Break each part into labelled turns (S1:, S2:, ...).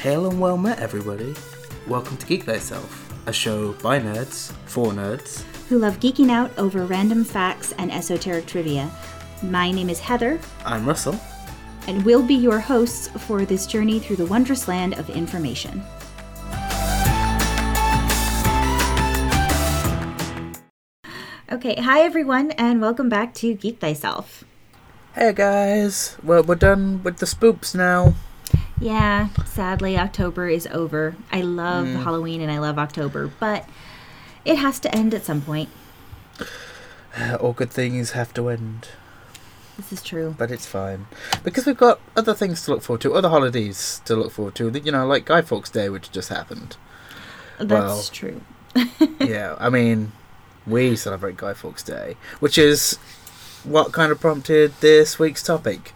S1: Hail and well met, everybody. Welcome to Geek Thyself, a show by nerds, for nerds.
S2: who love geeking out over random facts and esoteric trivia. My name is Heather,
S1: I'm Russell.
S2: and we'll be your hosts for this journey through the wondrous land of information. Okay, hi everyone, and welcome back to Geek Thyself.
S1: Hey guys, well, we're done with the spoops now.
S2: Yeah, sadly, October is over. I love mm. Halloween and I love October, but it has to end at some point.
S1: All good things have to end,
S2: This is true.
S1: but it's fine. Because we've got other things to look forward to, other holidays to look forward to, you know, like Guy Fawkes Day, which just happened.
S2: That's
S1: Well,
S2: true.
S1: yeah, I mean, we celebrate Guy Fawkes Day, which is what kind of prompted this week's topic.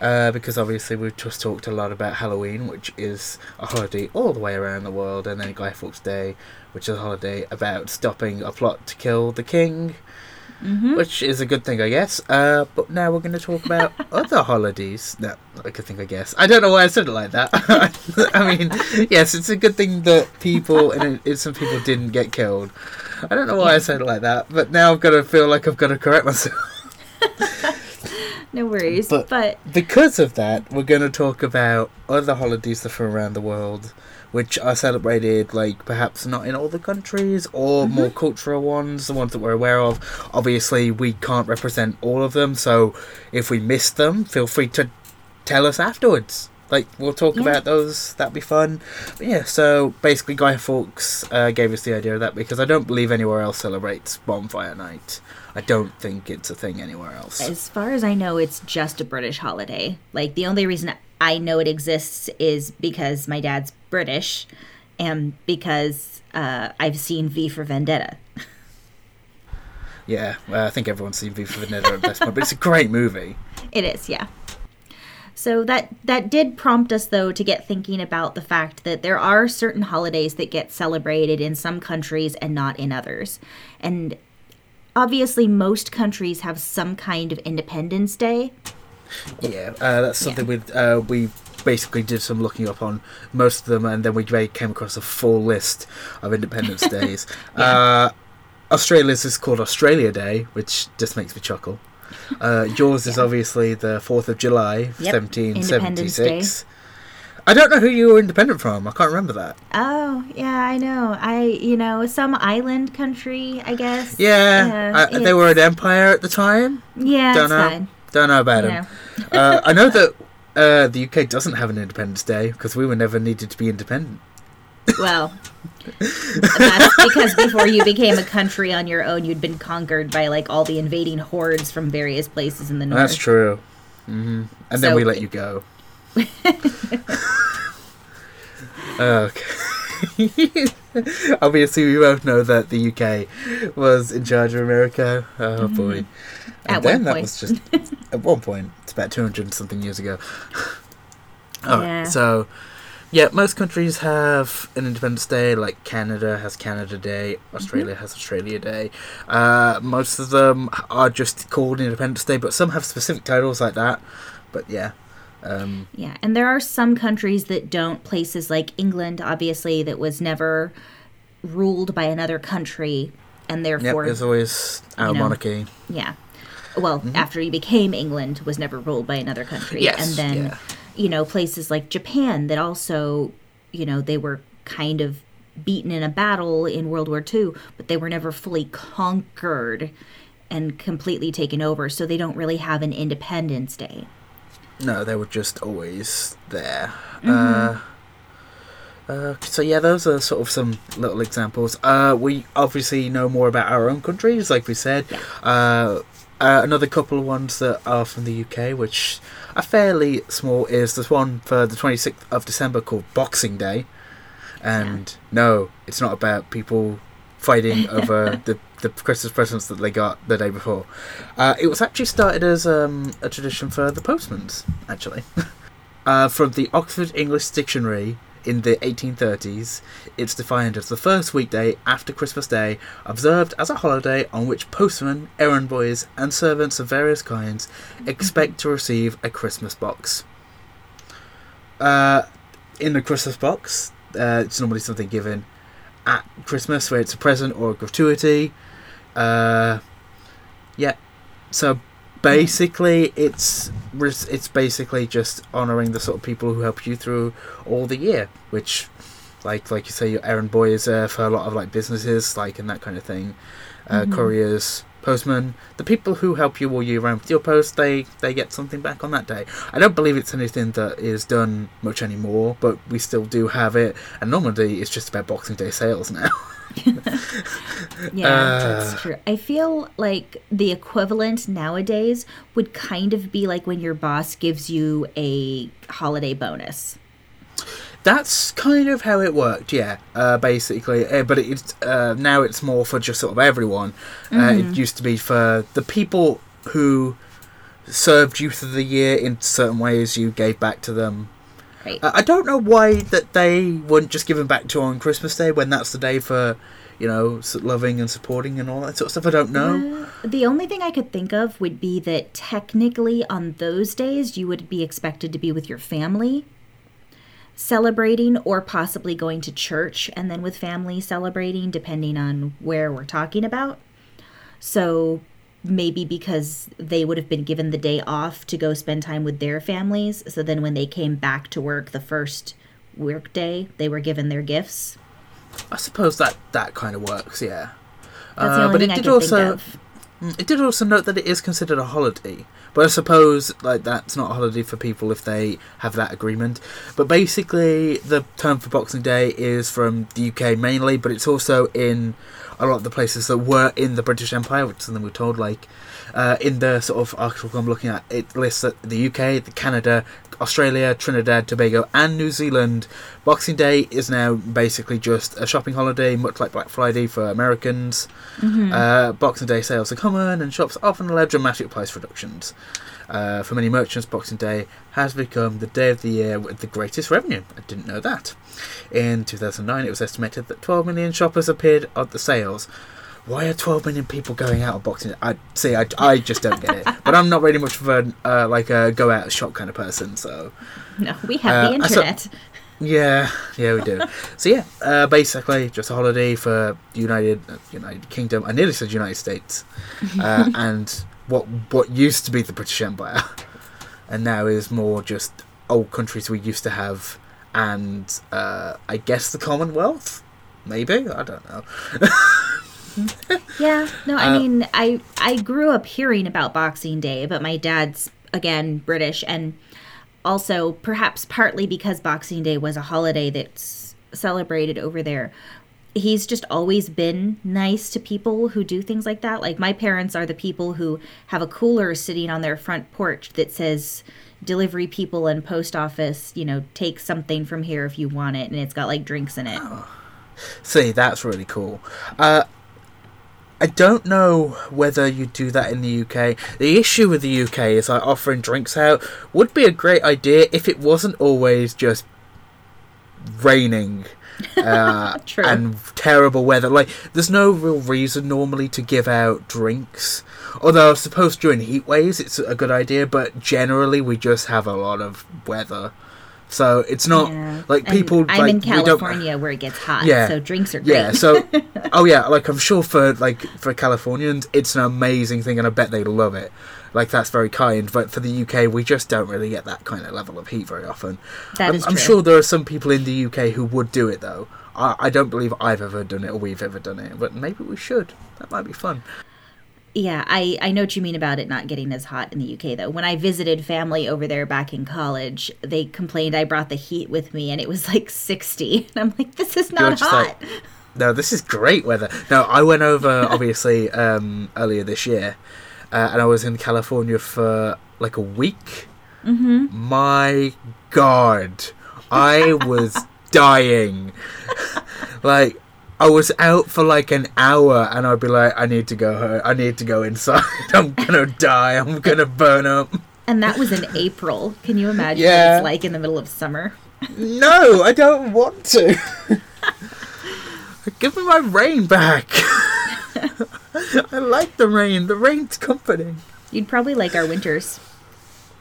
S1: Uh, because obviously we've just talked a lot about Halloween, which is a holiday all the way around the world, and then Guy Fawkes Day, which is a holiday about stopping a plot to kill the king,
S2: hmm
S1: which is a good thing, I guess. Uh, but now we're going to talk about other holidays. No, a good thing, I guess. I don't know why I said it like that. I mean, yes, it's a good thing that people and some people didn't get killed. I don't know why I said it like that, but now I've got to feel like I've got to correct myself.
S2: No worries.
S1: But-
S2: but
S1: Because of that, we're going to talk about other holidays that are from around the world, which are celebrated, like perhaps not in all the countries, or more cultural ones, the ones that we're aware of. Obviously, we can't represent all of them, so if we miss them, feel free to tell us afterwards. Like we'll talk
S2: Yeah.
S1: about those. That'd be fun. But yeah. So basically, Guy Fawkes uh, gave us the idea of that because I don't believe anywhere else celebrates Bonfire Night. I don't think it's a thing anywhere else.
S2: As far as I know, it's just a British holiday. Like, the only reason I know it exists is because my dad's British and because uh, I've seen V for Vendetta.
S1: Yeah, well, I think everyone's seen V for Vendetta at this point, but it's a great movie.
S2: It is, yeah. So that that did prompt us though to get thinking about the fact that there are certain holidays that get celebrated in some countries and not in others. And obviously most countries have some kind of Independence Day.
S1: Yeah, uh, that's something with uh, we basically did some looking up on most of them, and then we came across a full list of Independence Days. uh, Australia's is called Australia Day, which just makes me chuckle. Uh, yours is obviously the Fourth of July,
S2: Yep,
S1: seventeen
S2: Independence
S1: seventy six. I don't know who you were independent from. I can't remember that.
S2: Oh, yeah, I know. I, you know, some island country, I guess.
S1: Yeah, uh, they were an empire at the time.
S2: Yeah,
S1: don't know.
S2: fine.
S1: Don't know about
S2: You
S1: them.
S2: know.
S1: uh, I know that uh, the UK doesn't have an Independence Day because we were never needed to be independent.
S2: Well, that's because before you became a country on your own, you'd been conquered by like all the invading hordes from various places in the north.
S1: That's true. Mm-hmm. And then we let you go. Okay. Obviously, we both know that the UK was in charge of America. Oh boy! And
S2: Mm-hmm. At
S1: then
S2: one
S1: that
S2: point.
S1: was just at one point. It's about two hundred something years ago. All right,
S2: Yeah.
S1: so yeah, most countries have an Independence Day. Like Canada has Canada Day,
S2: Mm-hmm.
S1: Australia has Australia Day. Uh, most of them are just called Independence Day, but some have specific titles like that. But yeah, um,
S2: Yeah, and there are some countries that don't. Places like England, obviously, that was never ruled by another country, and
S1: yep,
S2: therefore,
S1: there's always our
S2: know,
S1: monarchy.
S2: yeah. Well,
S1: Mm-hmm.
S2: after he became England, was never ruled by another country.
S1: Yes,
S2: and then,
S1: yeah.
S2: you know, places like Japan that also, you know, they were kind of beaten in a battle in World War II, but they were never fully conquered and completely taken over, so they don't really have an Independence Day.
S1: No, they were just always there.
S2: Mm-hmm.
S1: Uh, uh, so yeah, those are sort of some little examples. Uh, we obviously know more about our own countries, like we said.
S2: Yeah.
S1: Uh, uh, another couple of ones that are from the UK, which are fairly small, is this one for the 26th of December called Boxing Day. And no, it's not about people fighting over the, the Christmas presents that they got the day before. Uh, it was actually started as um, a tradition for the postmans, actually. uh, from the Oxford English Dictionary in the 1830s, it's defined as the first weekday after Christmas Day, observed as a holiday on which postmen, errand boys, and servants of various kinds expect to receive a Christmas box. Uh, in the Christmas box. Uh, it's normally something given at Christmas, where it's a present or a gratuity. Uh, yeah. So basically, it's it's basically just honouring the sort of people who help you through all the year, which, like like you say, your errand boy is uh, for a lot of like businesses, like and that kind of thing. Uh,
S2: Mhm.
S1: Couriers, postmen, the people who help you all year round with your post, they they get something back on that day. I don't believe it's anything that is done much anymore, but we still do have it. And normally, it's just about Boxing Day sales now.
S2: Yeah,
S1: Uh,
S2: that's true. I feel like the equivalent nowadays would kind of be like when your boss gives you a holiday bonus.
S1: That's kind of how it worked, yeah. Uh, basically, uh, but it's uh, now it's more for just sort of everyone. Uh, it used to be for the people who served you through the year in certain ways. You gave back to them.
S2: Right.
S1: I don't know why that they weren't just given back to on Christmas Day when that's the day for, you know, loving and supporting and all that sort of stuff. I don't know.
S2: Uh, the only thing I could think of would be that technically on those days you would be expected to be with your family celebrating or possibly going to church and then with family celebrating depending on where we're talking about. So maybe because they would have been given the day off to go spend time with their families, so then when they came back to work the first work day, they were given their gifts.
S1: I suppose that that kind of works, yeah. Uh, but it
S2: I
S1: did also. Mm, It did also note that it is considered a holiday, but I suppose like that's not a holiday for people if they have that agreement. But basically, the term for Boxing Day is from the UK mainly, but it's also in a lot of the places that were in the British Empire, which is something we're told. Like uh, in the sort of article I'm looking at, it lists that the UK, the Canada, Australia, Trinidad, Tobago, and New Zealand. Boxing Day is now basically just a shopping holiday, much like Black Friday for Americans. Uh, Boxing Day sales are common, and shops often allow dramatic price reductions. Uh, for many merchants, Boxing Day has become the day of the year with the greatest revenue. I didn't know that. In 2009, it was estimated that 12 million shoppers appeared at the sales. Why are 12 million people going out on Boxing Day? I see. I, I just don't get it. But I'm not really much of a uh, like a go out shop kind of person. So
S2: No, we have the
S1: uh, saw-
S2: internet.
S1: yeah, yeah, we do. so yeah, uh, basically just a holiday for United uh, United Kingdom. I nearly said United States, uh, and what what used to be the British Empire, and now is more just old countries we used to have, and uh, I guess the Commonwealth. Maybe I don't know.
S2: Yeah, no, I
S1: Uh,
S2: mean, I I grew up hearing about Boxing Day, but my dad's again British, and also perhaps partly because Boxing Day was a holiday that's celebrated over there. He's just always been nice to people who do things like that. Like my parents are the people who have a cooler sitting on their front porch that says delivery people and post office, you know, take something from here if you want it and it's got like drinks in it.
S1: See, that's really cool. Uh, I don't know whether you do that in the UK. The issue with the UK is like offering drinks out would be a great idea if it wasn't always just raining uh, and terrible weather. Like, there's no real reason normally to give out drinks. Although I suppose during heat waves it's a good idea, but generally we just have a lot of weather. So it's not
S2: Yeah.
S1: like
S2: And
S1: people.
S2: I'm
S1: like,
S2: in California where it gets hot,
S1: Yeah.
S2: so drinks are great.
S1: yeah, so oh yeah, like I'm sure for like for Californians, it's an amazing thing, and I bet they love it. Like that's very kind, but for the UK, we just don't really get that kind of level of heat very often.
S2: That
S1: I'm,
S2: is
S1: I'm sure there are some people in the UK who would do it though. I, I don't believe I've ever done it or we've ever done it, but maybe we should. That might be fun.
S2: Yeah, I, I know what you mean about it not getting as hot in the UK, though. When I visited family over there back in college, they complained I brought the heat with me and it was like 60. And I'm like, this is not hot.
S1: like- No, this is great weather. No, I went over obviously um, earlier this year, uh, and I was in California for like a week. Mm-hmm. My God, I was dying. like I was out for like an hour, and I'd be like, I need to go home. I need to go inside. I'm gonna die. I'm gonna burn up.
S2: And that was in April. Can you imagine
S1: Yeah.
S2: what it's like in the middle of summer?
S1: No, I don't want to. Give me my rain back. I like the rain. The rain's comforting.
S2: You'd probably like our winters.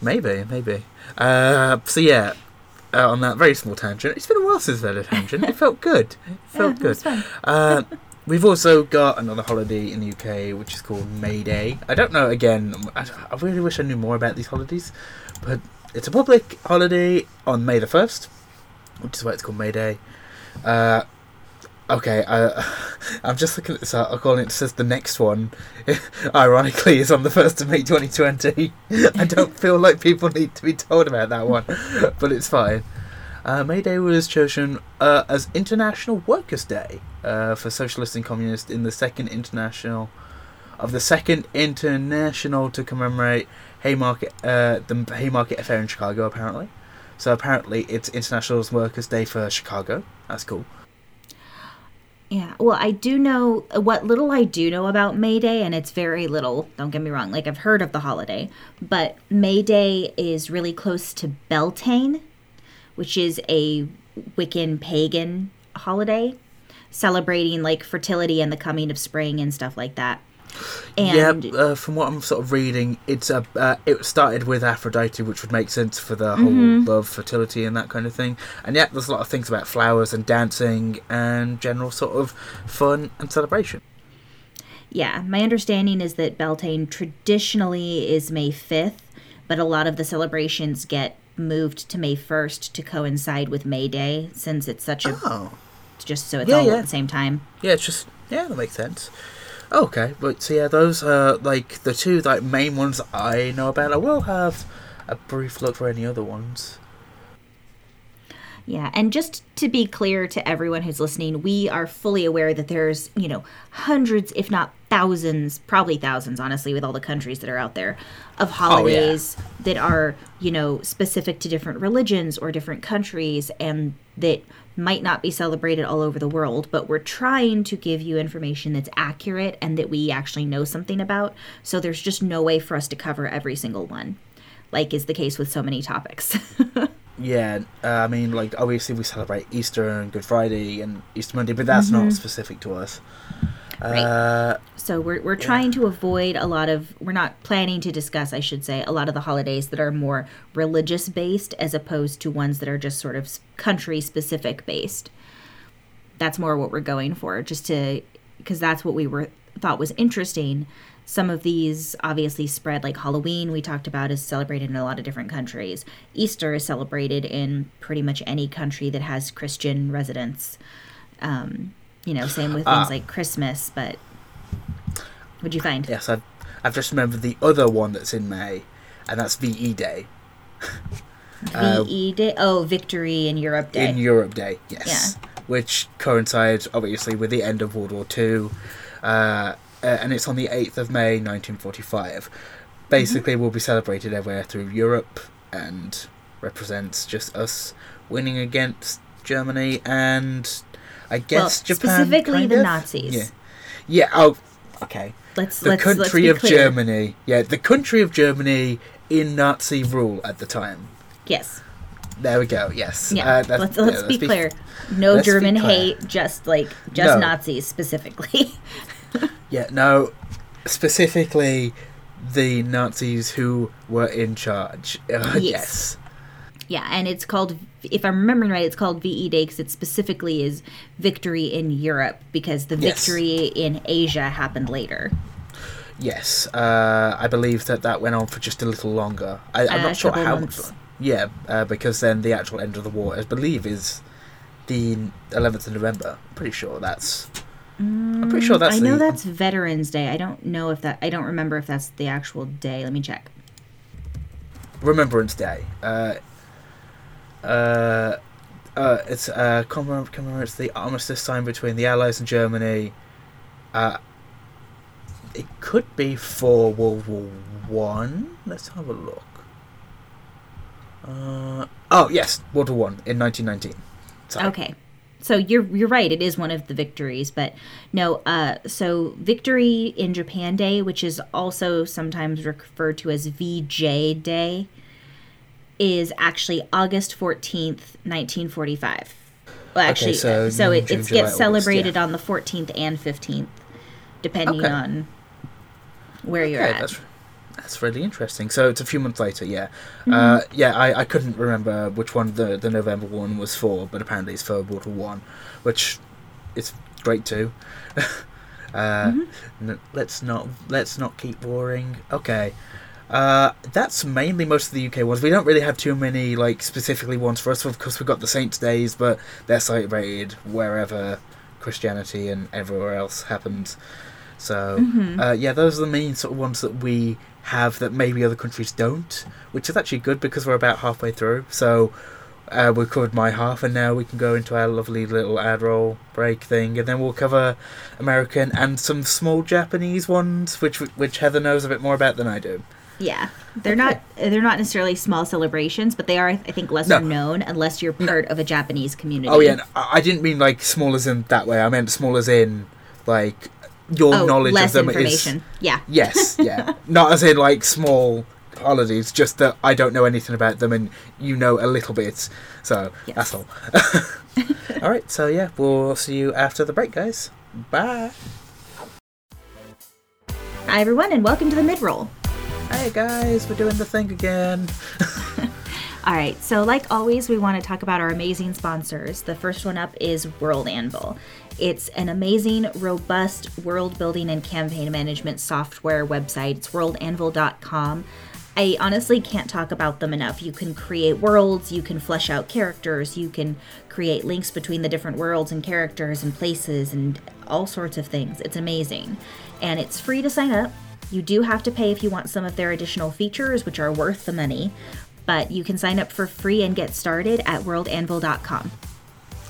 S1: Maybe, maybe. Uh, so yeah, uh, on that very small tangent. It's been a while since I had a tangent. It felt good. It felt
S2: Yeah,
S1: good. Uh, we've also got another holiday in the UK, which is called May Day. I don't know. Again, I, I really wish I knew more about these holidays, but it's a public holiday on May the first, which is why it's called May Day. Uh, okay, I'm just looking at this article, and it says the next one, ironically, is on the first of May 2020. I don't feel like people need to be told about that one, but it's fine. Uh, May Day was chosen uh, as International Workers' Day uh, for socialists and communists in the second international of the second international to commemorate Haymarket uh, the Haymarket affair in Chicago. Apparently, so apparently it's International Workers' Day for Chicago. That's cool.
S2: Yeah, well, I do know uh, what little I do know about May Day, and it's very little. Don't get me wrong. Like I've heard of the holiday, but May Day is really close to Beltane, which is a Wiccan pagan holiday celebrating like fertility and the coming of spring and stuff like that. And
S1: yeah, uh, from what I'm sort of reading, it's a uh, it started with Aphrodite, which would make sense for the whole
S2: Mm-hmm.
S1: love, fertility, and that kind of thing. And yet, there's a lot of things about flowers and dancing and general sort of fun and celebration.
S2: Yeah, my understanding is that Beltane traditionally is May 5th, but a lot of the celebrations get moved to May 1st to coincide with May Day since it's such a
S1: Oh,
S2: just so it's
S1: Yeah,
S2: all
S1: yeah.
S2: at the same time.
S1: yeah, it's just yeah, that makes sense. Okay, but so yeah, those are like the two like main ones I know about. I will have a brief look for any other ones.
S2: Yeah, and just to be clear to everyone who's listening, we are fully aware that there's, you know, hundreds, if not thousands, probably thousands, honestly, with all the countries that are out there, of oh, holidays that are, you know, specific to different religions or different countries and that might not be celebrated all over the world, but we're trying to give you information that's accurate and that we actually know something about. So there's just no way for us to cover every single one, like is the case with so many topics.
S1: Yeah, uh, I mean, like obviously we celebrate Easter and Good Friday and Easter Monday, but that's not specific to us.
S2: Right.
S1: Uh,
S2: So we're we're trying to avoid a lot of we're not planning to discuss, I should say, a lot of the holidays that are more religious based as opposed to ones that are just sort of country specific based. That's more what we're going for, just to because that's what we were thought was interesting. Some of these obviously spread like Halloween we talked about is celebrated in a lot of different countries. Easter is celebrated in pretty much any country that has Christian residents. Um, you know, same with things
S1: Ah.
S2: like Christmas, but what'd you find?
S1: yes, I've, I've just remembered the other one that's in May, and that's VE Day uh,
S2: VE Day. Oh, Victory in Europe Day.
S1: in Europe Day. Yes, which coincides obviously with the end of World War Two, uh, uh, and it's on the eighth of May, nineteen forty-five. Basically, will be celebrated everywhere through Europe and represents just us winning against Germany and I guess
S2: well,
S1: Japan.
S2: specifically the
S1: of?
S2: Nazis.
S1: Yeah. Yeah. Oh, okay.
S2: Let's
S1: The
S2: let's let's
S1: country
S2: be
S1: of
S2: clear.
S1: Germany. Yeah, the country of Germany in Nazi rule at the time.
S2: Yes.
S1: There we go. Yes.
S2: Yeah.
S1: Uh, that's-
S2: let's
S1: yeah,
S2: let's be clear. No German
S1: clear.
S2: hate, just like just
S1: No.
S2: Nazis specifically.
S1: Yeah. No. Specifically, the Nazis who were in charge. Uh,
S2: Yes.
S1: yes.
S2: Yeah, and it's called if I'm remembering right, it's called VE Day because it specifically is victory in Europe because the
S1: Yes.
S2: victory in Asia happened later.
S1: Yes. Uh, I believe that that went on for just a little longer. I, I'm
S2: Uh,
S1: not sure how much. Yeah, uh, because then the actual end of the war, I believe, is the 11th of November. I'm pretty sure that's. I'm pretty sure that's
S2: Mm, I know
S1: the,
S2: that's Veterans Day. I don't know if that I don't remember if that's the actual day. Let me check.
S1: Remembrance Day. Uh, uh, uh, it's uh, commemor- commemorates the armistice signed between the Allies and Germany. Uh, it could be for World War One. Let's have a look. Uh, oh yes, World War One in 1919. Sorry.
S2: Okay. So you're you're right. It is one of the victories, but no. Uh, so victory in Japan Day, which is also sometimes referred to as VJ Day, is actually August fourteenth, nineteen forty five. Well, actually,
S1: so
S2: so, it,
S1: June,
S2: it
S1: July,
S2: gets
S1: August,
S2: celebrated
S1: yeah.
S2: on the fourteenth and fifteenth, depending
S1: Okay.
S2: on where you're at.
S1: that's That's really interesting. So it's a few months later, yeah. Uh, yeah, I, I couldn't remember which one the, the November one was for, but apparently it's for World War One, which is great too. uh, n- let's not let's not keep warring. Okay. Uh, that's mainly most of the UK ones. We don't really have too many like specifically ones for us. Of course, we've got the Saints' Days, but they're celebrated wherever Christianity and everywhere else happens. So
S2: Mhm.
S1: uh, yeah, those are the main sort of ones that we have that maybe other countries don't, which is actually good because we're about halfway through. So uh, we've covered my half, and now we can go into our lovely little ad roll break thing, and then we'll cover American and some small Japanese ones, which which Heather knows a bit more about than I do.
S2: Yeah, they're not uh, they're not necessarily small celebrations, but they are I think lesser
S1: No.
S2: known unless you're part of a Japanese community.
S1: Oh yeah, I didn't mean like small as in that way. I meant small as in like your
S2: Oh,
S1: knowledge of them
S2: information.
S1: is
S2: Yeah.
S1: yes, yeah, not as in like small holidays. Just that I don't know anything about them, and you know a little bit. So
S2: Yes.
S1: that's all. all right, so yeah, we'll see you after the break, guys. Bye.
S2: Hi everyone, and welcome to the mid roll.
S1: Hey guys, we're doing the thing again.
S2: All right, so like always, we want to talk about our amazing sponsors. The first one up is World Anvil. It's an amazing, robust world building and campaign management software website. It's worldanvil.com. I honestly can't talk about them enough. You can create worlds, you can flesh out characters, you can create links between the different worlds and characters and places and all sorts of things. It's amazing. And it's free to sign up. You do have to pay if you want some of their additional features, which are worth the money, but you can sign up for free and get started at worldanvil.com.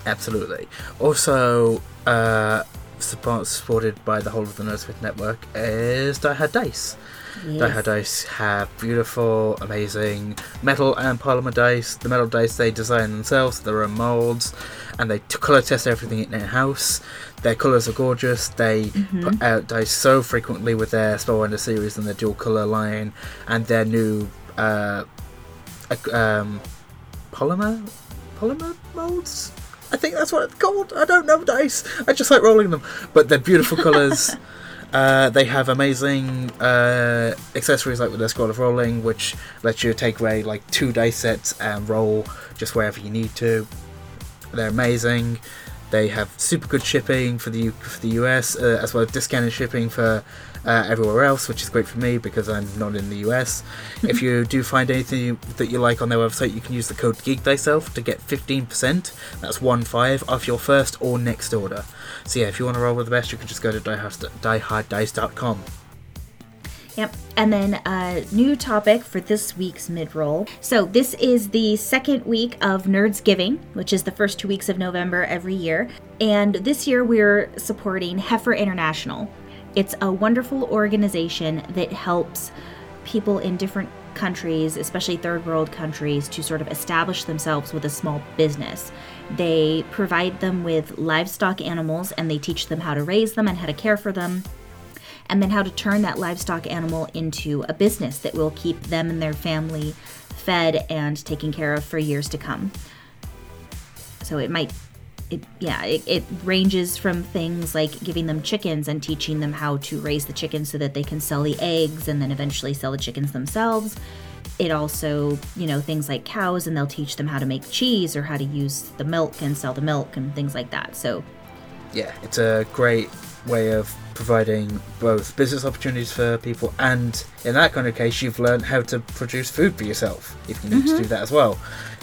S1: Absolutely. Also, uh, support, supported by the whole of the Nerdsmith network is Die Hard Dice. Die Hard Dice have beautiful, amazing metal and polymer dice. The metal dice they design themselves, their own molds, and they color test everything in their house. Their colors are gorgeous. They put out dice so frequently with their Spellbinder series and their dual color line, and their new uh, um, polymer polymer molds. I think that's what it's called. I don't know dice. I just like rolling them, but they're beautiful colors. Uh, they have amazing uh, accessories like with their scroll of rolling, which lets you take away like two dice sets and roll just wherever you need to. They're amazing. They have super good shipping for the U- for the US, uh, as well as discounted shipping for uh, everywhere else, which is great for me because I'm not in the US. if you do find anything that you like on their website, you can use the code Geek Thyself to get 15%. That's one five off your first or next order. So yeah, if you want to roll with the best, you can just go to diehard- dieharddice.com.
S2: Yep. And then a new topic for this week's mid roll. So this is the second week of Nerds Giving, which is the first two weeks of November every year. And this year we're supporting Heifer International. It's a wonderful organization that helps people in different countries, especially third world countries, to sort of establish themselves with a small business. They provide them with livestock animals and they teach them how to raise them and how to care for them and then how to turn that livestock animal into a business that will keep them and their family fed and taken care of for years to come. So it might, it yeah, it, it ranges from things like giving them chickens and teaching them how to raise the chickens so that they can sell the eggs and then eventually sell the chickens themselves. It also, you know, things like cows and they'll teach them how to make cheese or how to use the milk and sell the milk and things like that. So
S1: Yeah, it's a great way of providing both business opportunities for people and in that kind of case you've learned how to produce food for yourself if you need to do that as well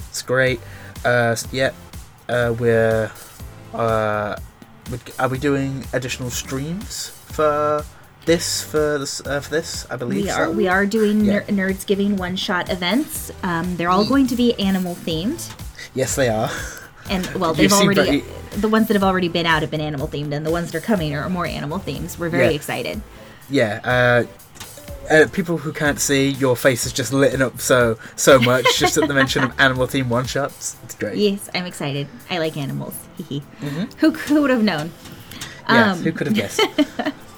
S1: it's great uh yeah uh we're uh are we doing additional streams for this for this uh, for this i believe
S2: We
S1: so.
S2: are we are doing
S1: Yeah.
S2: ner- Nerds Giving one shot events. Um, they're all going to be animal themed,
S1: yes they are
S2: and well, they've already the ones that have already been out have been animal themed, and the ones that are coming are more animal themed. We're very
S1: Yeah.
S2: excited.
S1: yeah uh uh, people who can't see, your face is just lit up so so much just at the mention of animal theme one shots. It's great.
S2: Yes, I'm excited. I like animals.
S1: Mhm.
S2: Who who would have known?
S1: Yeah,
S2: Um,
S1: who could have guessed?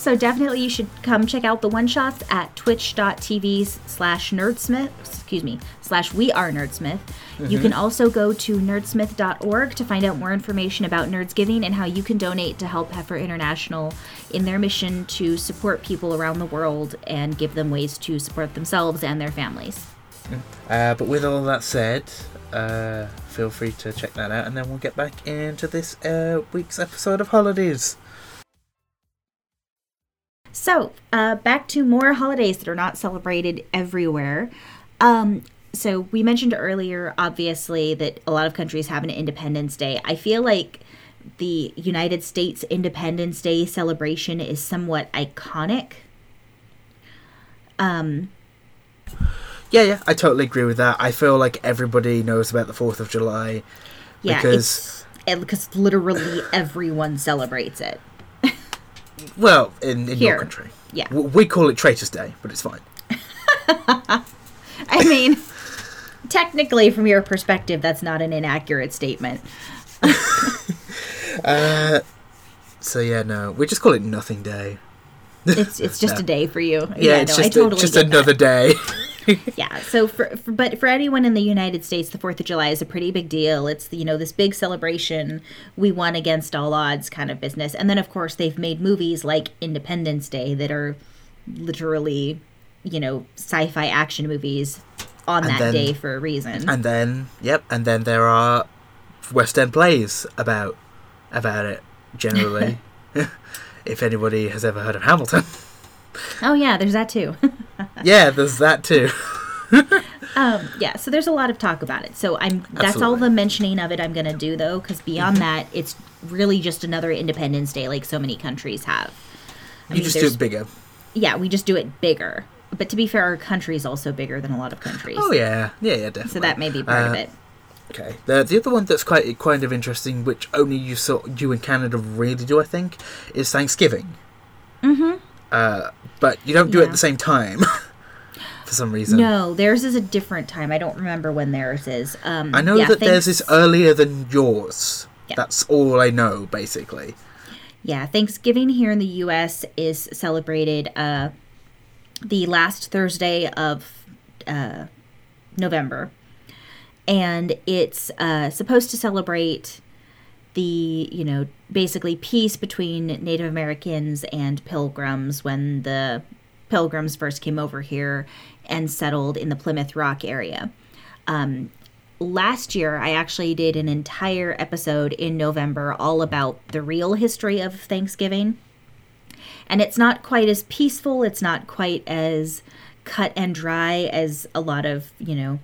S2: So definitely you should come check out the one shots at twitch.tv slash nerdsmith, excuse me, slash we are nerdsmith. You can also go to nerdsmith.org to find out more information about Nerdsgiving and how you can donate to help Heifer International in their mission to support people around the world and give them ways to support themselves and their families.
S1: Uh, but with all that said, uh, feel free to check that out, and then we'll get back into this uh, week's episode of Holidays.
S2: So, uh, back to more holidays that are not celebrated everywhere. Um, so, we mentioned earlier, obviously, that a lot of countries have an Independence Day. I feel like the United States Independence Day celebration is somewhat iconic. Um,
S1: Yeah, yeah, I totally agree with that. I feel like everybody knows about the Fourth of July
S2: yeah,
S1: because,
S2: because literally everyone celebrates it.
S1: Well, in, in your country,
S2: Yeah.
S1: We call it Traitors' Day, but it's fine.
S2: I mean, technically, from your perspective, that's not an inaccurate statement.
S1: Uh, so yeah, no, we just call it Nothing Day.
S2: It's it's just
S1: No.
S2: a day for you.
S1: Yeah, it's
S2: no,
S1: just
S2: I totally
S1: just
S2: get that.
S1: another day.
S2: Yeah. So for, for but for anyone in the United States, the Fourth of July is a pretty big deal. It's you know this big celebration. We won against all odds kind of business. And then of course they've made movies like Independence Day that are literally you know sci-fi action movies on
S1: And
S2: that
S1: then-
S2: day for a reason.
S1: and then, yep, and then there are West End plays about about it. Generally, if anybody has ever heard of Hamilton,
S2: oh yeah, there's that too.
S1: yeah, there's that too.
S2: Um, yeah, so there's a lot of talk about it. So I'm that's all
S1: Absolutely. Mm-hmm.
S2: the mentioning of it I'm gonna do though, because beyond that, it's really just another Independence Day like so many countries have. I
S1: You
S2: mean,
S1: just do it bigger.
S2: Yeah, we just do it bigger. But to be fair, our country is also bigger than a lot of countries.
S1: Oh yeah, yeah, yeah, definitely.
S2: So that may be part of
S1: Uh,
S2: it.
S1: Okay. The the other one that's quite kind of interesting, which only you saw you in Canada really do, I think, is Thanksgiving.
S2: Mm-hmm.
S1: Uh, but you don't do it at the same time for some reason.
S2: No, theirs is a different time. I don't remember when theirs is. Um,
S1: I know
S2: yeah,
S1: that theirs is earlier than yours.
S2: Yeah.
S1: That's all I know, basically.
S2: Yeah, Thanksgiving here in the U.S. is celebrated uh, the last Thursday of uh, November, and it's uh, supposed to celebrate the you know basically peace between Native Americans and Pilgrims when the Pilgrims first came over here and settled in the Plymouth Rock area. Um, last year I actually did an entire episode in November all about the real history of Thanksgiving. And it's not quite as peaceful, it's not quite as cut and dry as a lot of, you know,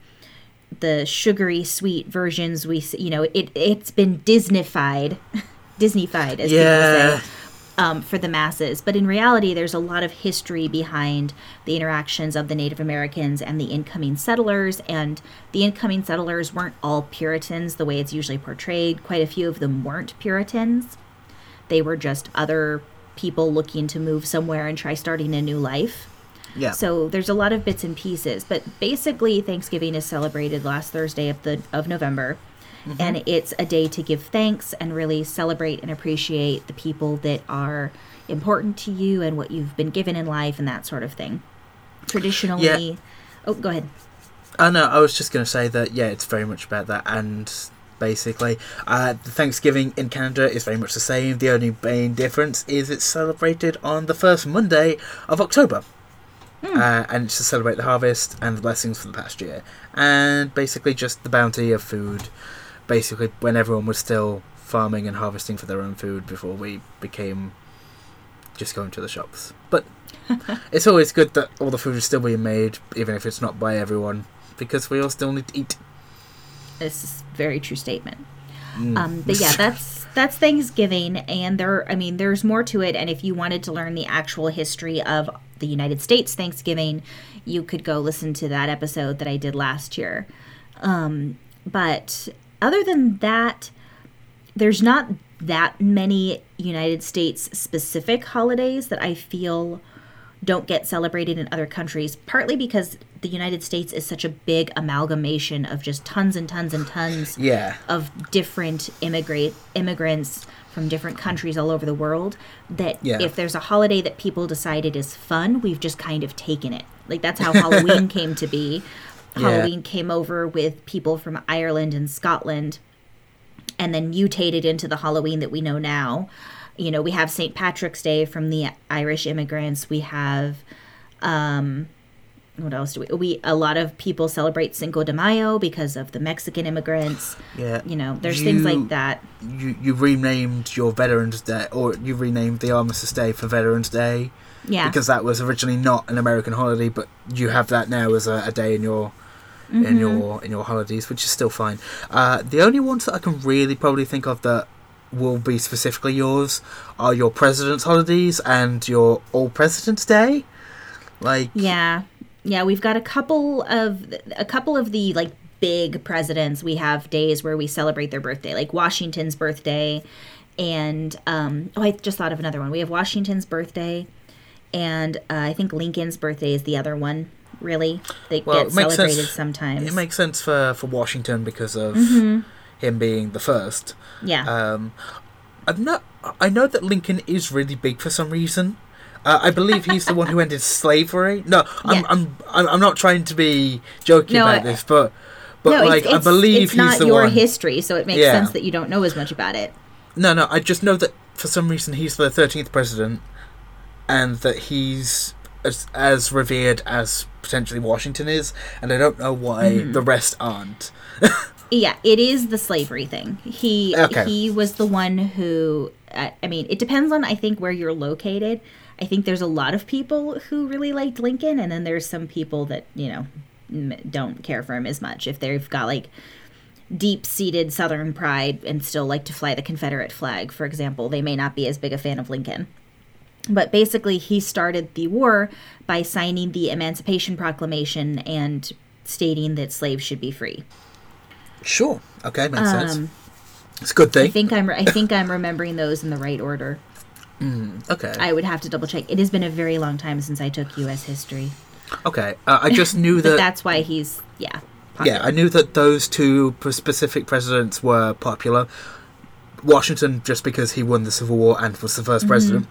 S2: the sugary sweet versions we you know, it it's been Disneyfied. Disneyfied as
S1: Yeah.
S2: people say um, for the masses. But in reality, there's a lot of history behind the interactions of the Native Americans and the incoming settlers. And the incoming settlers weren't all Puritans the way it's usually portrayed. Quite a few of them weren't Puritans. They were just other people looking to move somewhere and try starting a new life.
S1: Yeah.
S2: So there's a lot of bits and pieces, but basically Thanksgiving is celebrated last Thursday of the of November. And it's a day to give thanks and really celebrate and appreciate the people that are important to you and what you've been given in life and that sort of thing. Traditionally, yeah. oh, go ahead.
S1: Oh no, I was just going to say that yeah, it's very much about that, and basically, uh, the Thanksgiving in Canada is very much the same. The only main difference is it's celebrated on the first Monday of October, uh, and it's to celebrate the harvest and the blessings for the past year, and basically just the bounty of food. Basically, when everyone was still farming and harvesting for their own food before we became just going to the shops, but. it's always good that all the food is still being made, even if it's not by everyone, because we all still need to eat.
S2: This is a very true statement.
S1: Mm.
S2: Um, but yeah, that's that's Thanksgiving, and there. I mean, there's more to it. And if you wanted to learn the actual history of the United States Thanksgiving, you could go listen to that episode that I did last year. Um, but other than that, there's not that many United States specific holidays that I feel don't get celebrated in other countries, partly because the United States is such a big amalgamation of just tons and tons and tons
S1: Yeah.
S2: of different immigrate immigrants from different countries all over the world that
S1: Yeah.
S2: if there's a holiday that people decided is fun, we've just kind of taken it. Like that's how Halloween came to be.
S1: Yeah.
S2: Halloween came over with people from Ireland and Scotland and then mutated into the Halloween that we know now. You know, we have St. Patrick's Day from the Irish immigrants. We have um what else do we we a lot of people celebrate Cinco de Mayo because of the Mexican immigrants.
S1: Yeah.
S2: You know, there's things like that.
S1: You you renamed your Veterans Day, or you renamed the Armistice Day for Veterans Day
S2: Yeah.
S1: because that was originally not an American holiday, but you have that now as a, a day in your in your in your holidays, which is still fine. Uh, the only ones that I can really probably think of that will be specifically yours are your President's holidays and your All President's Day. Like
S2: Yeah. Yeah, we've got a couple of a couple of the like big presidents. We have days where we celebrate their birthday, like Washington's birthday and um oh, I just thought of another one. We have Washington's birthday and uh, I think Lincoln's birthday is the other one, really. They
S1: Well,
S2: get celebrated
S1: sense.
S2: sometimes.
S1: it makes sense for for Washington because of
S2: Mm-hmm.
S1: him being the first.
S2: yeah.
S1: Um, I'm not. I know that Lincoln is really big for some reason. Uh, I believe he's the one who ended slavery. No, I'm,
S2: Yeah.
S1: I'm, I'm, I'm not trying to be joking
S2: No,
S1: about
S2: I-
S1: this, but, but
S2: no,
S1: like
S2: it's,
S1: I believe
S2: it's
S1: he's
S2: not
S1: the
S2: your
S1: one.
S2: history, so it makes
S1: Yeah.
S2: sense that you don't know as much about it.
S1: No, no, I just know that for some reason he's the 13th president, and that he's as, as revered as potentially Washington is, and I don't know why
S2: Mm-hmm.
S1: the rest aren't.
S2: Yeah, it is the slavery thing. He
S1: Okay.
S2: he was the one who. I I mean, it depends on I think where you're located. I think there's a lot of people who really liked Lincoln, and then there's some people that you know don't care for him as much. If they've got like deep seated Southern pride and still like to fly the Confederate flag, for example, they may not be as big a fan of Lincoln. But basically, he started the war by signing the Emancipation Proclamation and stating that slaves should be free.
S1: Sure. Okay, makes sense.
S2: Um,
S1: It's a good thing.
S2: I think I'm I think I'm remembering those in the right order.
S1: Okay.
S2: I would have to double check. It has been a very long time since I took U.S. history,
S1: okay. Uh, I just knew
S2: but
S1: that.
S2: that's why he's yeah.
S1: Yeah, I knew that those two specific presidents were popular. Washington, just because he won the Civil War and was the 1st
S2: Mm-hmm.
S1: president,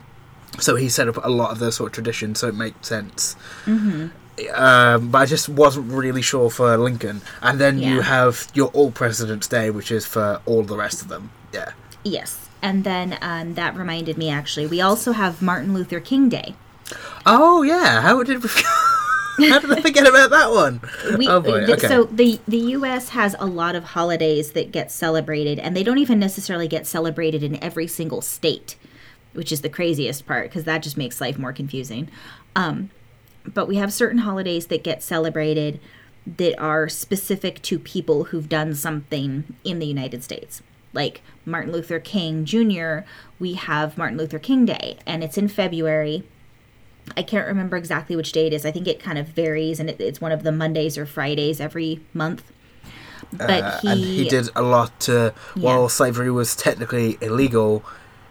S1: so he set up a lot of those sort of traditions, so it makes sense.
S2: Mm-hmm.
S1: Um, but I just wasn't really sure for Lincoln. And then you have your All President's Day, which is for all the rest of them. Yeah.
S2: Yes, and then um, that reminded me actually. We also have Martin Luther King Day.
S1: Oh yeah, how did we? how did I forget about that one?
S2: We,
S1: oh boy. Okay.
S2: So the the U.S. has a lot of holidays that get celebrated, and they don't even necessarily get celebrated in every single state, which is the craziest part because that just makes life more confusing. Um, but we have certain holidays that get celebrated that are specific to people who've done something in the United States. Like Martin Luther King Jr., we have Martin Luther King Day, and it's in February. I can't remember exactly which day it is. I think it kind of varies, and it, it's one of the Mondays or Fridays every month. But
S1: Uh,
S2: he,
S1: and he did a lot to while slavery was technically illegal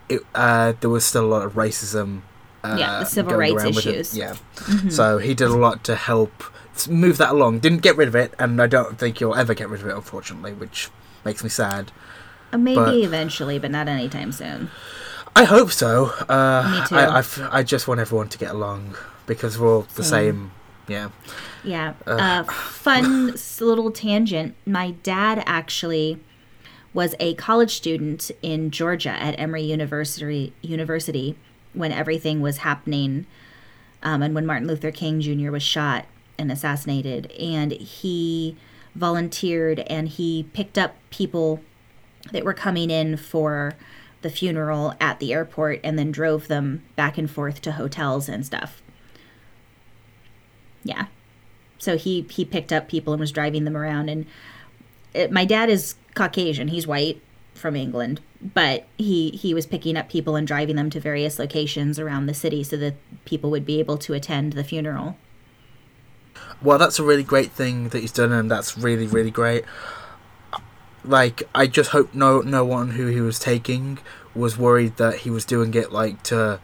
S1: it uh, there was still a lot of racism uh,
S2: Yeah, the civil rights
S1: around with it.
S2: issues.
S1: yeah so he did a lot to help move that along didn't get rid of it and i don't think he'll ever get rid of it unfortunately which makes me sad
S2: uh, maybe
S1: but-
S2: eventually, but not anytime soon.
S1: i hope so uh,
S2: Me too.
S1: I, I've, I just want everyone to get along because we're all the
S2: Same.
S1: same yeah
S2: Yeah. Uh, fun little tangent. My dad actually was a college student in Georgia at Emory University University when everything was happening, um, and when Martin Luther King Jr. was shot and assassinated. And he volunteered and he picked up people that were coming in for the funeral at the airport and then drove them back and forth to hotels and stuff. Yeah. So he he picked up people and was driving them around and it, my dad is Caucasian. He's white from England, but he he was picking up people and driving them to various locations around the city so that people would be able to attend the funeral.
S1: Well, that's a really great thing that he's done, and that's really, really great. Like, I just hope no no one who he was taking was worried that he was doing it like to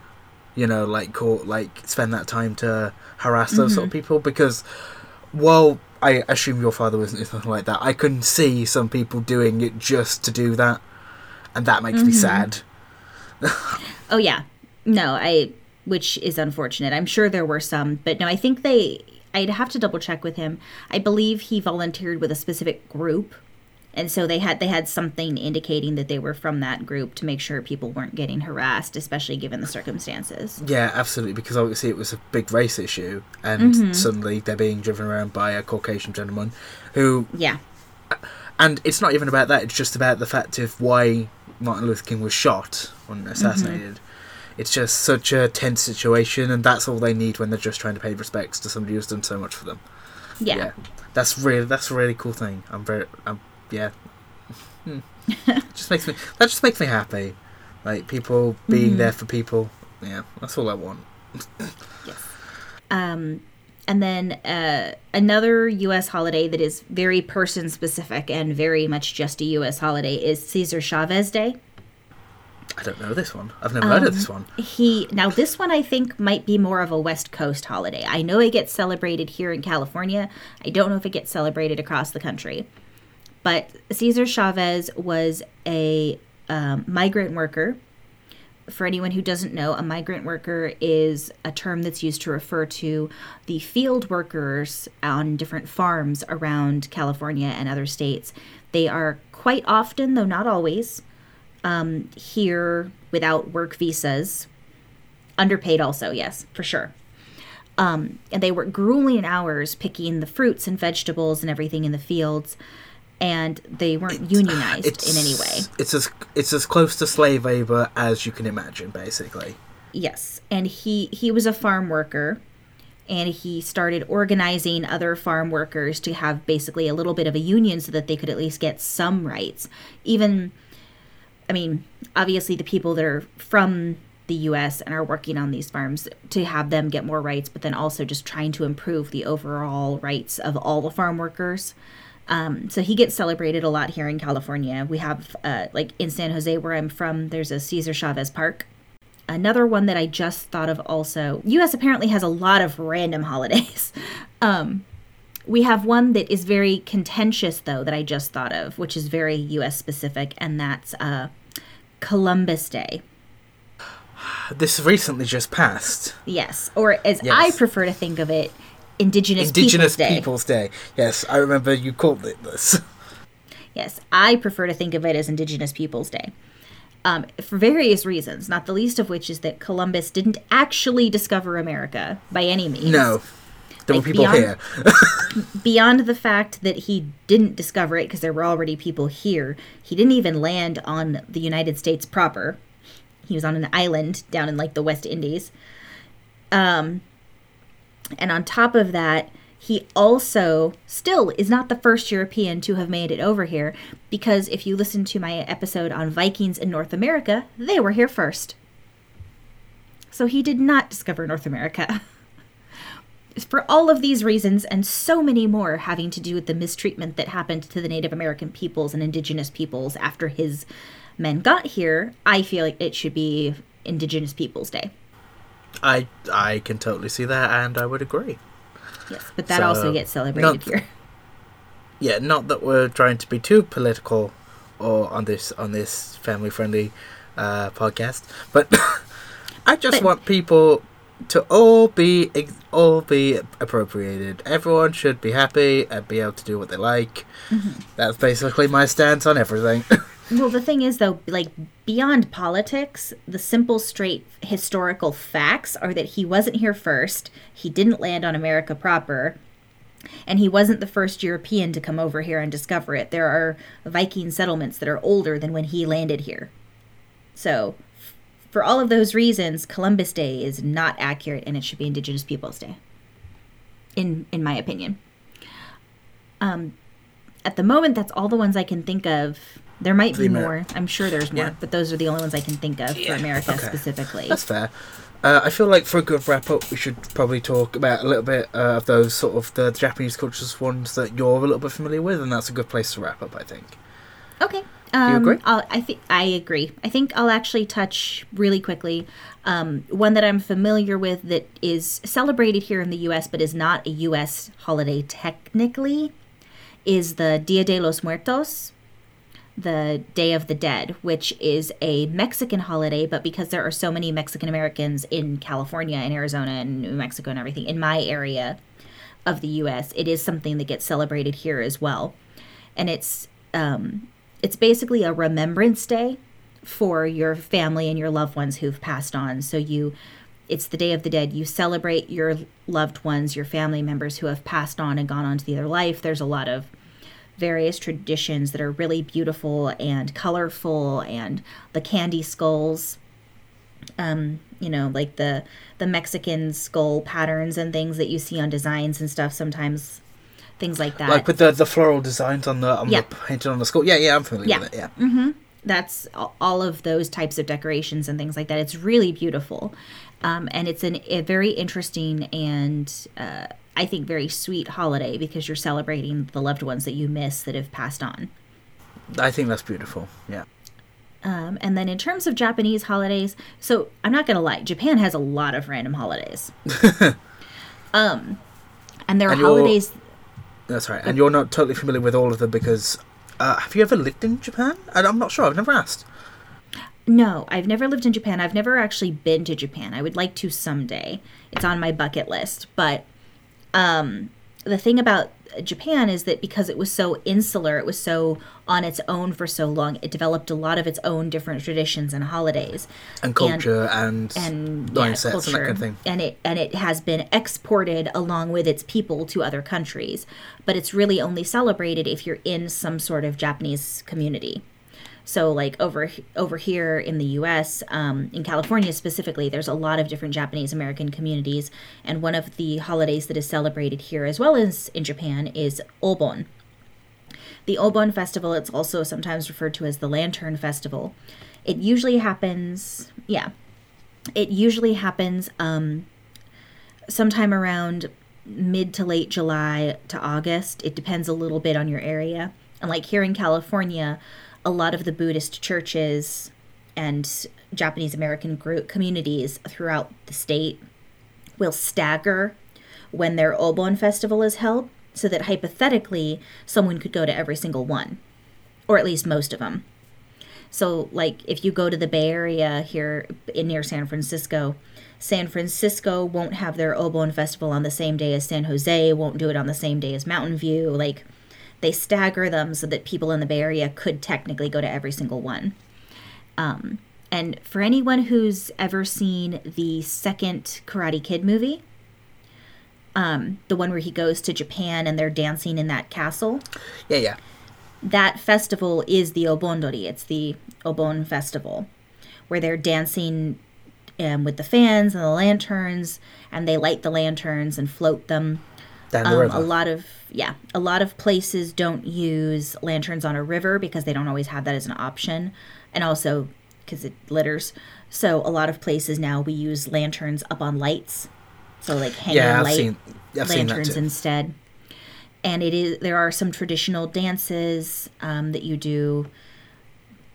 S1: you know, like call, like spend that time to harass those sort of mm-hmm. people because, well, I assume your father wasn't something like that. I can see some people doing it just to do that, and that makes me mm-hmm. sad.
S2: Oh yeah. No, I which is unfortunate. I'm sure there were some, but no, I think they I'd have to double check with him. I believe he volunteered with a specific group. And so they had they had something indicating that they were from that group to make sure people weren't getting harassed, especially given the circumstances.
S1: Yeah, absolutely. Because obviously it was a big race issue, and
S2: Mm-hmm.
S1: suddenly they're being driven around by a Caucasian gentleman who
S2: Yeah.
S1: and it's not even about that it's just about the fact of why martin luther king was shot and assassinated it's just such a tense situation and that's all they need when they're just trying to pay respects to somebody who's done so much for them
S2: Yeah.
S1: that's really that's a really cool thing i'm very um, yeah Hmm. just makes me that just makes me happy like people being
S2: Mhm.
S1: there for people yeah that's all i want yes.
S2: Um, and then uh, another U.S. holiday that is very person specific and very much just a U.S. holiday is Cesar Chavez Day.
S1: i don't know this one i've never heard of
S2: Um,
S1: this one
S2: He now this one I think might be more of a West Coast holiday. I know it gets celebrated here in California. I don't know if it gets celebrated across the country. But Cesar Chavez was a um, migrant worker. For anyone who doesn't know, a migrant worker is a term that's used to refer to the field workers on different farms around California and other states. They are quite often, though not always, um, here without work visas. Underpaid, also, yes, for sure. Um, and they work grueling hours picking the fruits and vegetables and everything in the fields, and they weren't unionized in any way.
S1: it's as it's as close to slave labor as you can imagine basically
S2: Yes, and he he was a farm worker, and he started organizing other farm workers to have basically a little bit of a union so that they could at least get some rights. Even, I mean, obviously the people that are from the U.S. and are working on these farms to have them get more rights, but then also just trying to improve the overall rights of all the farm workers. Um, so he gets celebrated a lot here in California. We have, uh, like in San Jose, where I'm from, there's a Cesar Chavez Park. Another one that I just thought of also. US apparently has a lot of random holidays. Um, we have one that is very contentious, though, that I just thought of, which is very US specific, and that's uh, Columbus Day.
S1: this recently just passed
S2: Yes, or as
S1: Yes.
S2: I prefer to think of it, Indigenous,
S1: indigenous
S2: Peoples Day.
S1: people's day yes i remember you called it this
S2: Yes, I prefer to think of it as Indigenous Peoples Day. Um, for various reasons, not the least of which is that Columbus didn't actually discover America by any means.
S1: no there were people
S2: beyond-
S1: here
S2: beyond the fact that he didn't discover it because there were already people here, he didn't even land on the United States proper. He was on an island down in like the West Indies. Um, and on top of that, he also still is not the first European to have made it over here because if you listen to my episode on Vikings in North America, they were here first. So he did not discover North America. For all of these reasons and so many more having to do with the mistreatment that happened to the Native American peoples and indigenous peoples after his men got here, I feel like it should be Indigenous Peoples Day.
S1: I i can totally see that and i would agree
S2: Yes, but that
S1: So,
S2: also gets celebrated
S1: not-
S2: here.
S1: yeah not that we're trying to be too political or on this on this family friendly uh podcast but i just
S2: But-
S1: want people to all be ex- all be appropriated everyone should be happy and be able to do what they like
S2: Mm-hmm.
S1: that's basically my stance on everything
S2: Well, the thing is, though, like beyond politics, the simple, straight historical facts are that he wasn't here first, he didn't land on America proper, and he wasn't the first European to come over here and discover it. There are Viking settlements that are older than when he landed here. So, for all of those reasons, Columbus Day is not accurate, and it should be Indigenous Peoples Day. In in my opinion. Um, at the moment, that's all the ones I can think of. There might be
S1: The Amer-
S2: more. I'm sure there's more,
S1: Yeah.
S2: but those are the only ones I can think of
S1: Yeah,
S2: for America
S1: okay.
S2: specifically.
S1: That's fair. Uh, I feel like for a good wrap up, we should probably talk about a little bit uh, of those sort of the Japanese cultures ones that you're a little bit familiar with, and that's a good place to wrap up, I think.
S2: Okay. Um,
S1: agree?
S2: I'll, I think I agree. I think I'll actually touch really quickly um, one that I'm familiar with that is celebrated here in the U.S. but is not a U.S. holiday technically. Is the Dia de los Muertos, the Day of the Dead, which is a Mexican holiday, but because there are so many Mexican Americans in California and Arizona and New Mexico and everything in my area of the U.S., it is something that gets celebrated here as well, and it's um, it's basically a remembrance day for your family and your loved ones who've passed on. So you it's the day of the dead. You celebrate your loved ones, your family members who have passed on and gone on to the other life. There's a lot of various traditions that are really beautiful and colorful and the candy skulls um you know like the the mexican skull patterns and things that you see on designs and stuff sometimes things like that
S1: Like with the the floral designs on the on
S2: Yeah.
S1: the painted on the skull. Yeah, yeah, I'm familiar
S2: Yeah.
S1: with it. Yeah.
S2: that's all of those types of decorations and things like that. It's really beautiful, um, and it's an, a very interesting and uh, I think very sweet holiday because you're celebrating the loved ones that you miss that have passed on.
S1: I think that's beautiful. Yeah.
S2: Um, and then in terms of Japanese holidays, so I'm not gonna lie, Japan has a lot of random holidays. um, and there are
S1: And
S2: holidays.
S1: That's right. And you're not totally familiar with all of them because uh, have you ever lived in Japan? And I'm not sure. I've never asked.
S2: No, I've never lived in Japan. I've never actually been to Japan. I would like to someday. It's on my bucket list. But um, the thing about Japan is that because it was so insular, it was so on its own for so long, it developed a lot of its own different traditions and holidays
S1: And culture and
S2: and yeah,
S1: mindsets and that kind of thing.
S2: And it and it has been exported along with its people to other countries, but it's really only celebrated if you're in some sort of Japanese community. So, like over over here in the U.S., um, in California specifically, there's a lot of different Japanese American communities, and one of the holidays that is celebrated here as well as in Japan is Obon. The Obon Festival, it's also sometimes referred to as the Lantern Festival. It usually happens, yeah, it usually happens um, sometime around mid to late July to August. It depends a little bit on your area. And like here in California, a lot of the Buddhist churches and Japanese American group communities throughout the state will stagger when their Obon festival is held so that hypothetically someone could go to every single one or at least most of them. So, like, if you go to the Bay Area here in near San Francisco, San Francisco won't have their Obon Festival on the same day as San Jose, won't do it on the same day as Mountain View. Like, they stagger them so that people in the Bay Area could technically go to every single one. Um, and for anyone who's ever seen the second Karate Kid movie, um, the one where he goes to Japan and they're dancing in that castle,
S1: Yeah, yeah.
S2: that festival is the Obondori. It's the Obon festival, where they're dancing um, with the fans and the lanterns, and they light the lanterns and float them.
S1: Down the
S2: Um,
S1: river.
S2: a lot of yeah, a lot of places don't use lanterns on a river because they don't always have that as an option, and also because it litters. So a lot of places now we use lanterns up on lights, so like hanging
S1: yeah, I've
S2: light
S1: seen. I've
S2: lanterns instead. And it is there are some traditional dances um, that you do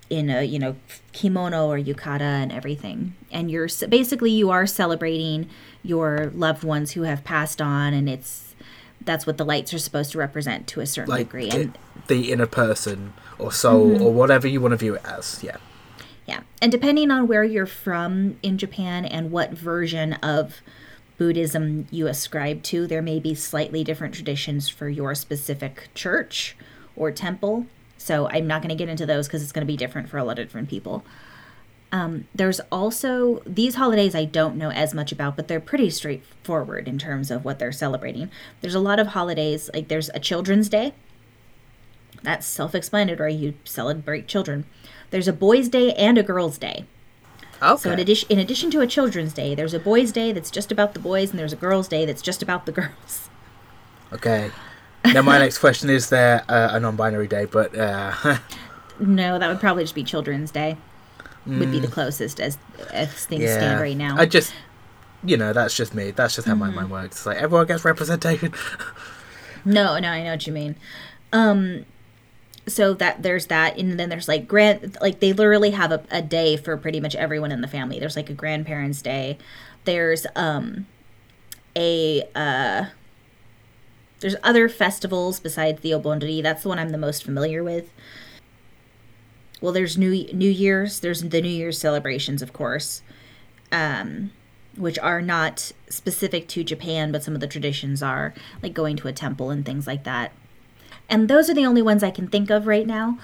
S2: in a you know kimono or yukata and everything. And you're basically you are celebrating your loved ones who have passed on, and it's that's what the lights are supposed to represent to a certain
S1: like
S2: degree.
S1: it-
S2: And
S1: the inner person or soul
S2: Mm-hmm.
S1: or whatever you want to view it as. Yeah.
S2: Yeah. And depending on where you're from in Japan and what version of Buddhism you ascribe to, there may be slightly different traditions for your specific church or temple. So I'm not going to get into those because it's going to be different for a lot of different people. Um, there's also these holidays I don't know as much about, but they're pretty straightforward in terms of what they're celebrating. There's a lot of holidays, like there's a Children's Day. That's self explanatory. You celebrate children. There's a Boys' Day and a Girls' Day.
S1: Okay.
S2: So in addition, in addition to a Children's Day, there's a Boys' Day that's just about the boys, and there's a Girls' Day that's just about the girls.
S1: okay. Now my next question is there uh, a non-binary day, but uh,
S2: No, that would probably just be Children's Day. Would be the closest as as things
S1: Mm. yeah.
S2: stand right now.
S1: I just, you know, that's just me. That's just how
S2: Mm-hmm.
S1: my mind works. It's like everyone gets representation.
S2: No, no, I know what you mean. Um, so that there's that and then there's like grand like they literally have a, a day for pretty much everyone in the family there's like a grandparents day there's um a uh there's other festivals besides the obondori that's the one i'm the most familiar with well there's new new year's there's the new year's celebrations of course um which are not specific to japan but some of the traditions are like going to a temple and things like that and those are the only ones I can think of right now.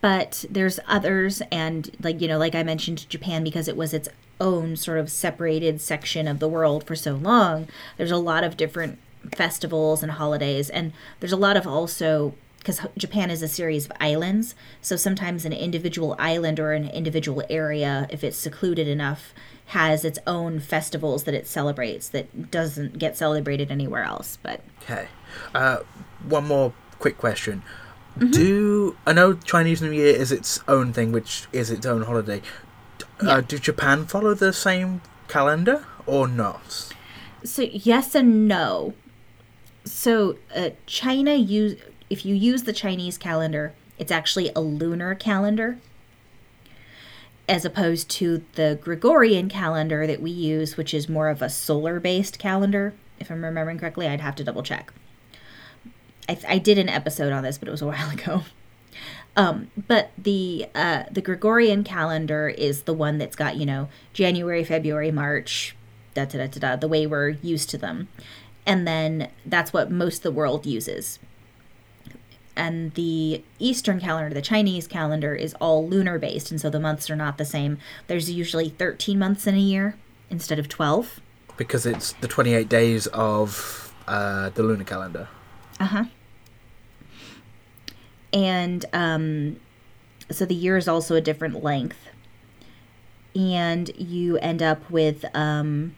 S2: But there's others, and like, you know, like I mentioned, Japan, because it was its own sort of separated section of the world for so long, there's a lot of different festivals and holidays. And there's a lot of also because Japan is a series of islands, so sometimes an individual island or an individual area, if it's secluded enough, has its own festivals that it celebrates that doesn't get celebrated anywhere else. But
S1: Okay. Uh, one more quick question. Do I know Chinese New Year is its own thing, which is its own holiday? D-
S2: Yeah.
S1: Uh, do Japan follow the same calendar or not?
S2: So yes and no. So uh, China use if you use the Chinese calendar, it's actually a lunar calendar, as opposed to the Gregorian calendar that we use, which is more of a solar-based calendar. If I'm remembering correctly, I'd have to double check. I, I did an episode on this, but it was a while ago. Um, but the uh, the Gregorian calendar is the one that's got you know January, February, March, da da da da da, the way we're used to them, and then that's what most of the world uses. And the Eastern calendar, the Chinese calendar, is all lunar based, and so the months are not the same. There's usually 13 months in a year instead of 12.
S1: Because it's the 28 days of uh, the lunar calendar.
S2: Uh huh. And um, so the year is also a different length. And you end up with um,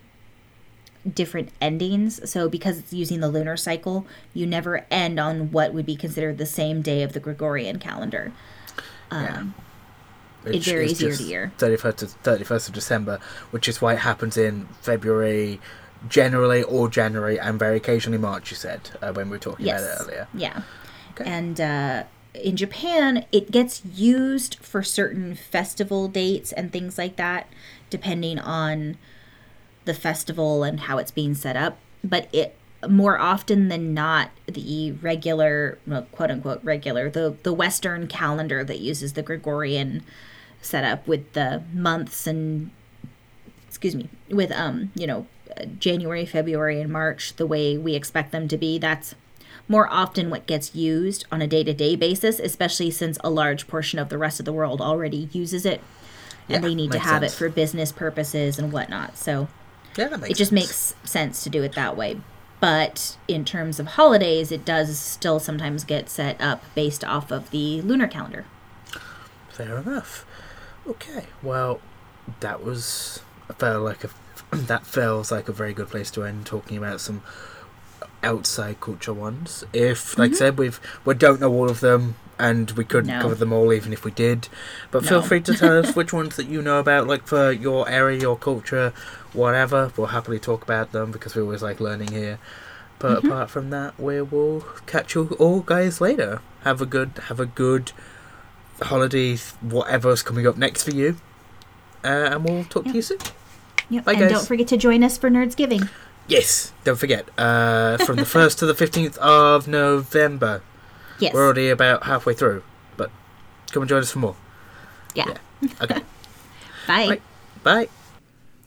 S2: different endings. So because it's using the lunar cycle, you never end on what would be considered the same day of the Gregorian calendar. Um,
S1: which
S2: varies year to year.
S1: 31st to 31st of December, which is why it happens in February, generally, or January, and very occasionally March. You said uh, when we were talking about it earlier.
S2: Yeah.
S1: Okay.
S2: And uh, in Japan, it gets used for certain festival dates and things like that, depending on the festival and how it's being set up. But it more often than not, the regular, well, quote unquote regular, the the Western calendar that uses the Gregorian setup with the months and excuse me with um you know January, February, and March the way we expect them to be. That's more often what gets used on a day to day basis, especially since a large portion of the rest of the world already uses it. And
S1: Yeah,
S2: they need to have
S1: sense.
S2: it for business purposes and whatnot. So
S1: Yeah, that makes
S2: it just
S1: sense.
S2: makes sense to do it that way. But in terms of holidays, it does still sometimes get set up based off of the lunar calendar.
S1: Fair enough. Okay, well, that was felt like a that feels like a very good place to end talking about some outside culture ones. If, like I said, we've we don't know all of them, and we couldn't
S2: No.
S1: cover them all, even if we did. But feel free to tell us which ones that you know about, like for your area, your culture, whatever. We'll happily talk about them because we always like learning here. But apart from that, we will catch you all guys later. Have a good, have a good holiday, whatever's coming up next for you. Uh, and we'll talk to you soon.
S2: Yep.
S1: Bye,
S2: and
S1: guys.
S2: don't forget to join us for Nerds Giving.
S1: Yes, don't forget. Uh, from the 1st to the 15th of November.
S2: Yes.
S1: We're already about halfway through, but come and join us for more.
S2: yeah.
S1: Okay,
S2: Bye.
S1: Right. bye.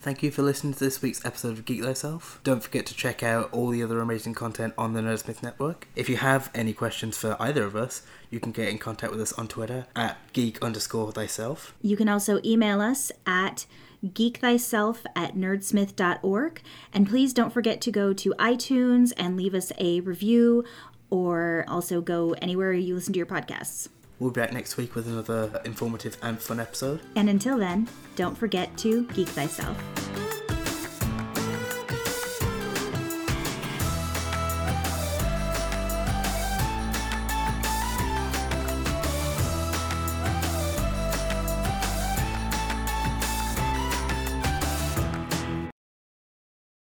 S1: Thank you for listening to this week's episode of Geek Thyself. Don't forget to check out all the other amazing content on the Nerdsmith Network. If you have any questions for either of us, you can get in contact with us on Twitter at geek underscore thyself.
S2: You can also email us at geekthyself at nerdsmith.org. And please don't forget to go to iTunes and leave us a review or also go anywhere you listen to your podcasts.
S1: We'll be back next week with another informative and fun episode.
S2: And until then, don't forget to geek thyself.